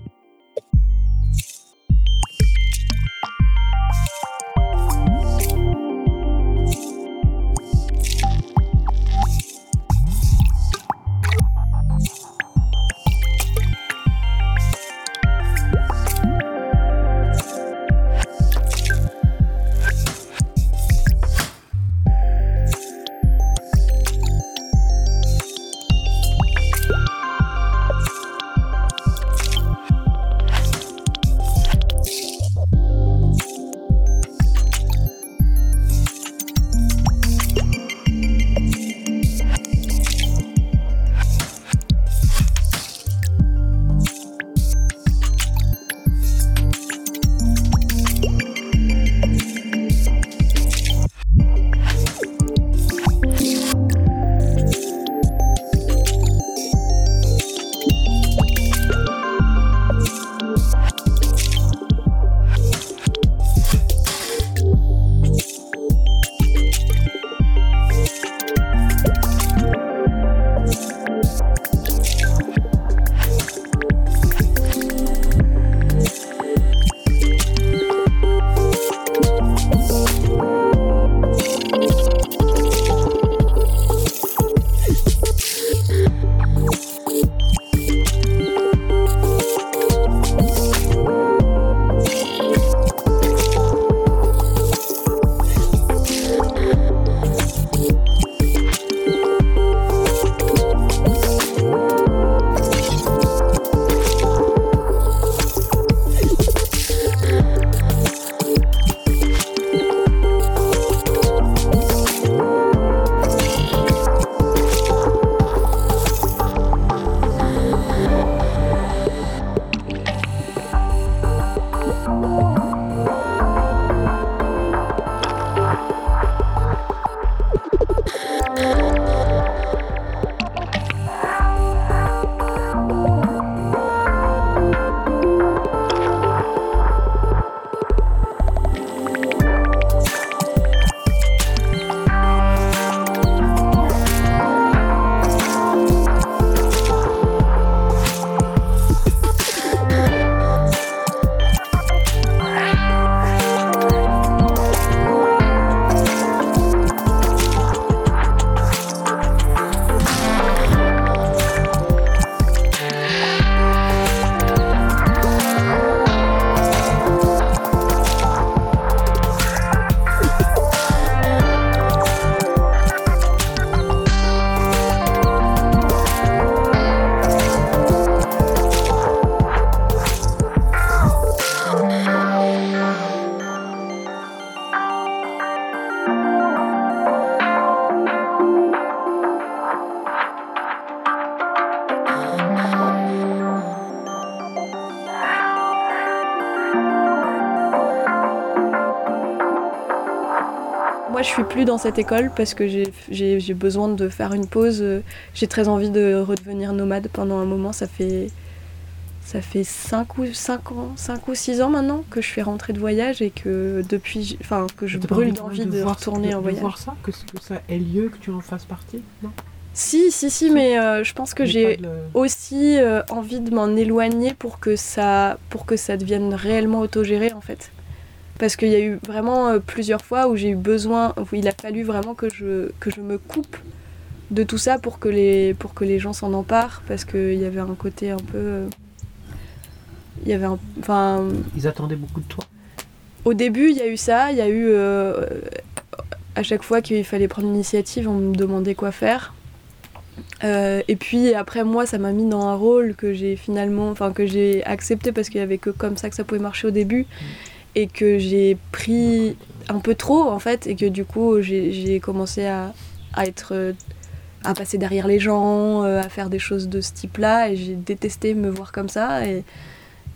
suis plus dans cette école parce que j'ai- besoin de faire une pause. J'ai très envie de redevenir nomade pendant un moment. Ça fait ça fait 5 ou 5 ans, 5 ou 6 ans maintenant que je suis rentrée de voyage et que depuis enfin que je brûle envie d'envie de, retourner en de voyage. voir ça, que, que ça ait lieu, que tu en fasses partie Non? Si si si mais euh, je pense que j'ai de aussi euh, envie de m'en éloigner pour que ça pour que ça devienne réellement autogéré en fait. Parce qu'il y a eu vraiment euh, plusieurs fois où j'ai eu besoin, où il a fallu vraiment que je, que je me coupe de tout ça pour que les, pour que les gens s'en emparent, parce qu'il y avait un côté un peu... euh, Il y avait un... Enfin, Ils attendaient beaucoup de toi. au début, il y a eu ça, il y a eu... euh, à chaque fois qu'il fallait prendre l'initiative, on me demandait quoi faire. Euh, et puis après moi ça m'a mis dans un rôle que j'ai finalement enfin que j'ai accepté parce qu'il y avait que comme ça que ça pouvait marcher au début et que j'ai pris un peu trop en fait et que du coup j'ai commencé à, être à passer derrière les gens euh, à faire des choses de ce type là et j'ai détesté me voir comme ça et,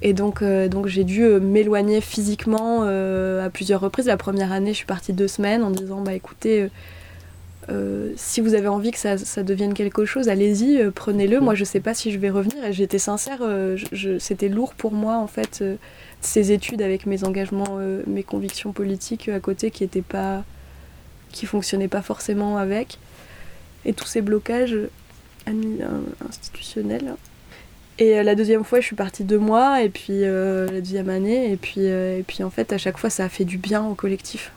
et donc, euh, donc j'ai dû euh, m'éloigner physiquement à plusieurs reprises. La première année, je suis partie deux semaines en disant bah écoutez, si vous avez envie que ça, ça devienne quelque chose, allez-y, prenez-le. Moi, je sais pas si je vais revenir. Et j'étais sincère, c'était lourd pour moi en fait ces études avec mes engagements, euh, mes convictions politiques euh, à côté qui étaient pas, qui fonctionnaient pas forcément avec, et tous ces blocages euh, institutionnels. Et la deuxième fois, je suis partie deux mois, et puis euh, la deuxième année, et puis, euh, et puis en fait, à chaque fois, ça a fait du bien au collectif.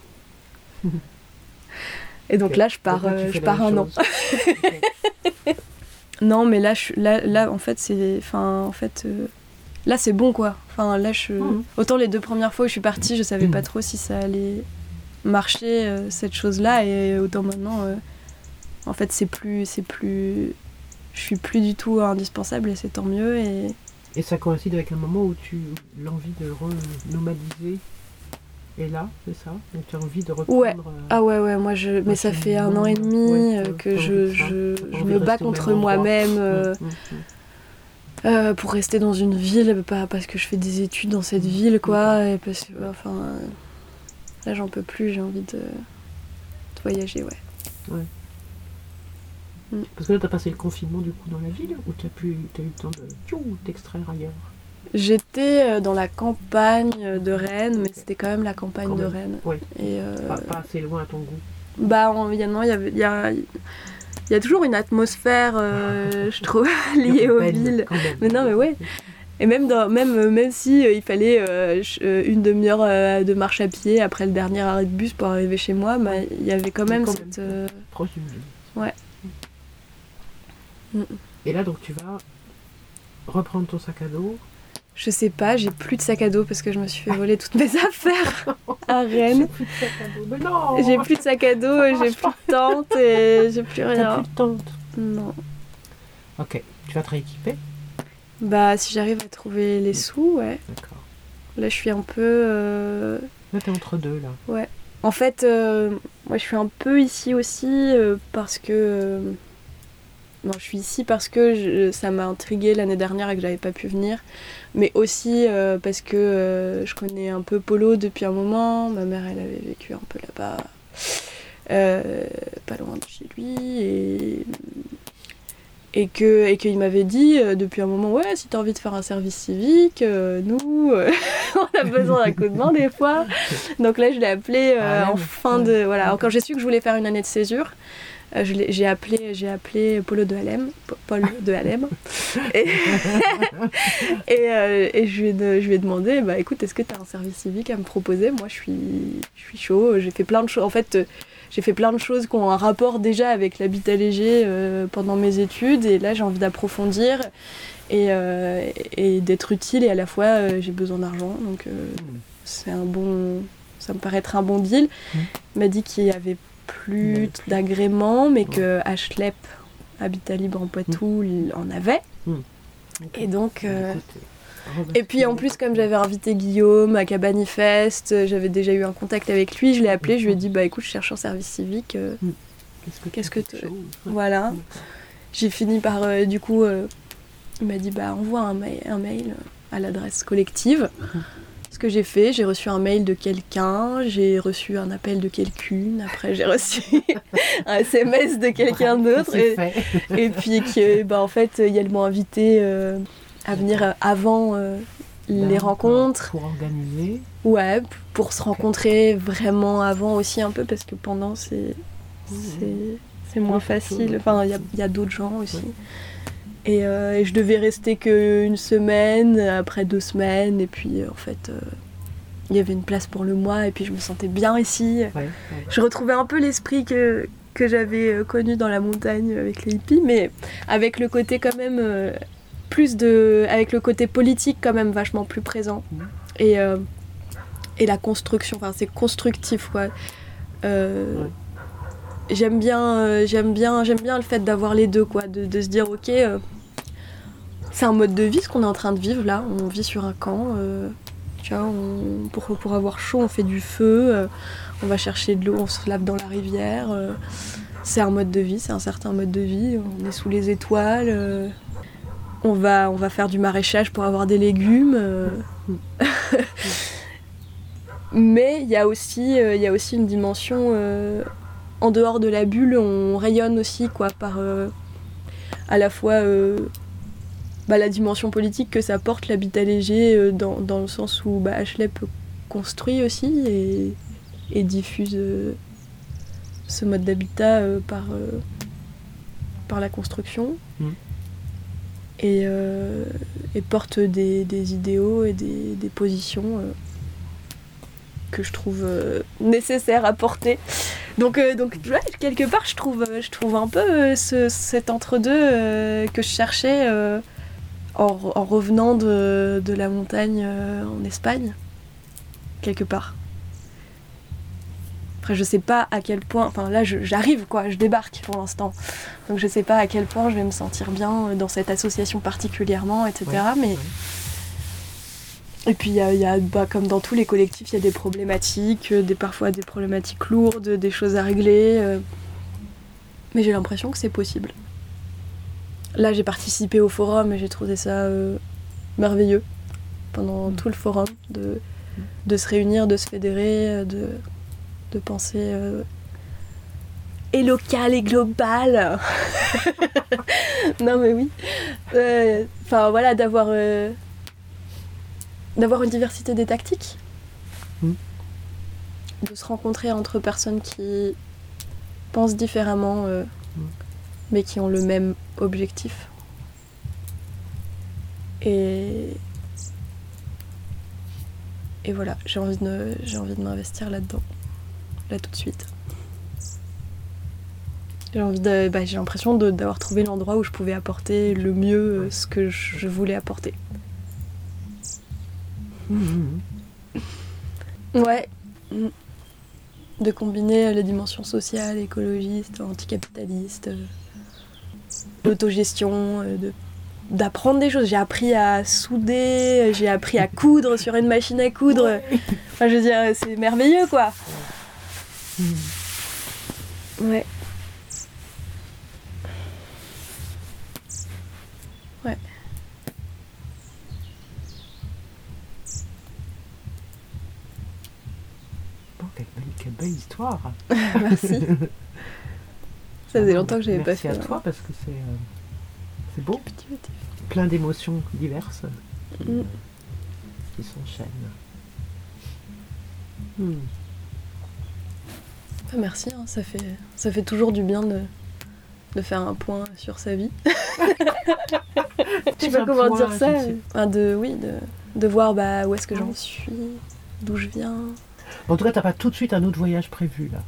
Et donc là, je pars, euh, je pars un an. Non, mais là, je, là, là, en fait, c'est, enfin, en fait, là, c'est bon, quoi. Enfin, là, je, Mhm. autant les deux premières fois où je suis partie, je savais pas Mhm. trop si ça allait marcher euh, cette chose-là, et autant maintenant, euh, en fait, c'est plus, c'est plus, je suis plus du tout indispensable, et c'est tant mieux. Et Et ça coïncide avec un moment où tu l'envie de renomadiser est là, c'est ça? Donc tu as envie de reprendre. Ouais. euh, ah ouais, ouais, moi, je, mais ça fait un an et demi Ouais, euh, que je, je, me bats contre moi-même. euh, Mm, mm, mm. Euh, pour rester dans une ville, pas parce que je fais des études dans cette ville, quoi, et parce que, enfin, là j'en peux plus, j'ai envie de, de voyager, ouais. Parce que là, tu as passé le confinement du coup dans la ville ou tu as, pu, as eu le temps de t'extraire ailleurs? J'étais euh, dans la campagne de Rennes, mais c'était quand même la campagne Quand de même. Rennes. Ouais. Et euh, pas, pas assez loin à ton goût. bah, en- il y a, non, il y avait- il y a, il y a toujours une atmosphère, euh, je trouve, liée aux villes. Mais non, mais ouais. Et même, dans, même, euh, même si euh, il fallait euh, une demi-heure euh, de marche à pied après le dernier arrêt de bus pour arriver chez moi, bah, il y avait quand même quand cette. même. Proche ville. Ouais. Mm. Et là, donc tu vas reprendre ton sac à dos. Je sais pas, j'ai plus de sac à dos parce que je me suis fait voler toutes mes affaires à Rennes. J'ai plus de sac à dos. Mais non J'ai plus de sac à dos, Ça j'ai marche plus de tente et j'ai plus T'as rien. plus de tente. Non. Ok, tu vas te rééquiper Bah, si j'arrive à trouver les sous, ouais. D'accord. Là, je suis un peu. euh, Là, t'es entre deux, là. En fait, euh, moi je suis un peu ici aussi euh, parce que. Non, je suis ici parce que je- ça m'a intrigué l'année dernière et que j'avais pas pu venir. Mais aussi euh, parce que euh, je connais un peu Polo depuis un moment. Ma mère, elle avait vécu un peu là-bas, euh, pas loin de chez lui. Et. Et que et qu'il m'avait dit euh, depuis un moment ouais si t'as envie de faire un service civique euh, nous euh, on a besoin d'un coup de main des fois donc là je l'ai appelé Ah, en fin de voilà quand j'ai su que je voulais faire une année de césure j'ai appelé j'ai appelé Polo de Halem Paul de Halem. Et, et, euh, et je, lui ai de- je lui ai demandé bah écoute est-ce que tu as un service civique à me proposer? Moi je suis je suis chaud j'ai fait plein de choses en fait euh, j'ai fait plein de choses qui ont un rapport déjà avec l'habitat léger euh, pendant mes études. Et là j'ai envie d'approfondir et, euh, et d'être utile et à la fois euh, j'ai besoin d'argent. Donc euh, c'est un bon ça me paraît être un bon deal. Mm. il m'a dit qu'il y avait plus d'agrément mais que HLEP Habitat Libre en Poitou il en avait. Ok. et donc euh, Écoute, et puis en plus, comme j'avais invité Guillaume à Cabanifest, euh, j'avais déjà eu un contact avec lui, je l'ai appelé, je lui ai dit bah écoute, je cherche un service civique. euh, Qu'est-ce que, tu que chaud Voilà. J'ai fini par euh, du coup, euh, il m'a dit bah envoie un, mail- un mail à l'adresse collective. Ce que j'ai fait, j'ai reçu un mail de quelqu'un, j'ai reçu un appel de quelqu'une, après j'ai reçu un SMS de quelqu'un d'autre. Et, puis que, bah, en fait, ils m'ont invité euh, à venir euh, avant euh, les rencontres. Pour organiser. Ouais, pour se rencontrer vraiment avant aussi un peu, parce que pendant, c'est c'est c'est moins facile. Enfin, il y a, a d'autres gens aussi. Ouais. Et, euh, et je devais rester qu'une semaine, après deux semaines, et puis euh, en fait, euh, il y avait une place pour le mois, et puis je me sentais bien ici. Ouais, ouais. Je retrouvais un peu l'esprit que, que j'avais connu dans la montagne avec les hippies, mais avec le côté quand même plus de. avec le côté politique quand même vachement plus présent. Mhm. Et, et la construction, enfin c'est constructif quoi. Ouais. J'aime bien, euh, j'aime bien, j'aime bien le fait d'avoir les deux quoi, de, de se dire ok, euh, c'est un mode de vie ce qu'on est en train de vivre là. On vit sur un camp, euh, tu vois, pour, pour avoir chaud on fait du feu. euh, on va chercher de l'eau, on se lave dans la rivière. euh, c'est un mode de vie, c'est un certain mode de vie. On est sous les étoiles. on, va, on va faire du maraîchage pour avoir des légumes. Mais il y, a aussi, y a aussi une dimension en dehors de la bulle. On rayonne aussi quoi, par à la fois bah, la dimension politique que ça porte l'habitat léger euh, dans, dans le sens où bah, HLEP construit aussi et, et diffuse euh, ce mode d'habitat euh, par, par la construction Mhm. et, euh, et porte des, des idéaux et des, des positions euh, que je trouve euh, nécessaires à porter. Donc, donc ouais, quelque part, je trouve, je trouve un peu ce- cet entre-deux que je cherchais en, re- en revenant de, de la montagne euh, en Espagne, quelque part. Après, je sais pas à quel point. Enfin, là, j'arrive, quoi, je débarque pour l'instant. Donc, je sais pas à quel point je vais me sentir bien euh, dans cette association particulièrement, etc. Ouais, mais. ouais. Et puis, il y a, il y a, bah, comme dans tous les collectifs, il y a des problématiques, euh, des, parfois des problématiques lourdes, des choses à régler. euh. Mais j'ai l'impression que c'est possible. Là, j'ai participé au forum et j'ai trouvé ça euh, merveilleux pendant Mm. tout le forum, de, de se réunir, de se fédérer, euh, de, de penser euh, et local et global. non mais oui. Euh, Enfin voilà, d'avoir d'avoir une diversité des tactiques. Mm. De se rencontrer entre personnes qui pensent différemment, Mm. Mais qui ont le même objectif. Et et voilà, j'ai envie de j'ai envie de m'investir là-dedans, là tout de suite. J'ai envie de, bah, j'ai l'impression d'avoir trouvé l'endroit où je pouvais apporter le mieux euh, ce que je voulais apporter. Ouais. De combiner euh, les dimensions sociales, écologistes, anticapitalistes, l'autogestion, euh, de- d'apprendre des choses. J'ai appris à souder, j'ai appris à coudre sur une machine à coudre. Enfin, je veux dire, c'est merveilleux, quoi. Ouais. Ouais. Bon, quelle belle, quelle belle histoire. Merci. Ça faisait longtemps que j'avais pas Merci fait. à toi parce que c'est euh, beau, plein d'émotions diverses qui, Mm. qui s'enchaînent. Ah, merci, hein, ça, fait, ça fait toujours du bien de, de faire un point sur sa vie. Je sais pas comment point, dire ça. Enfin, de, oui, de, de voir bah, où est-ce que j'en suis, d'où je viens. En tout cas, t'as pas tout de suite un autre voyage prévu là.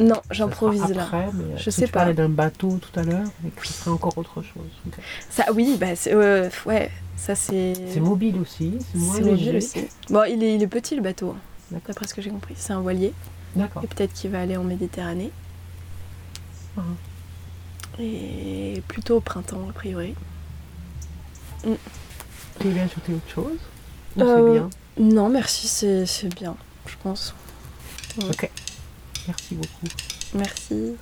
Non, j'improvise là. Mais Je parce sais tu pas. parlais d'un bateau tout à l'heure, mais que ce serait encore autre chose. Ça, oui, bah, c'est, euh, ouais, ça c'est. C'est mobile aussi, c'est moins léger. aussi. Bon, il est, il est petit le bateau, hein, d'après ce que j'ai compris. C'est un voilier. D'accord. Et peut-être qu'il va aller en Méditerranée. Ah. Et plutôt au printemps, a priori. Tu veux ajouter autre chose? Ou Euh, c'est bien? Non, merci, c'est, c'est bien, je pense. Ok. Merci beaucoup. Merci.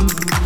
mm-hmm.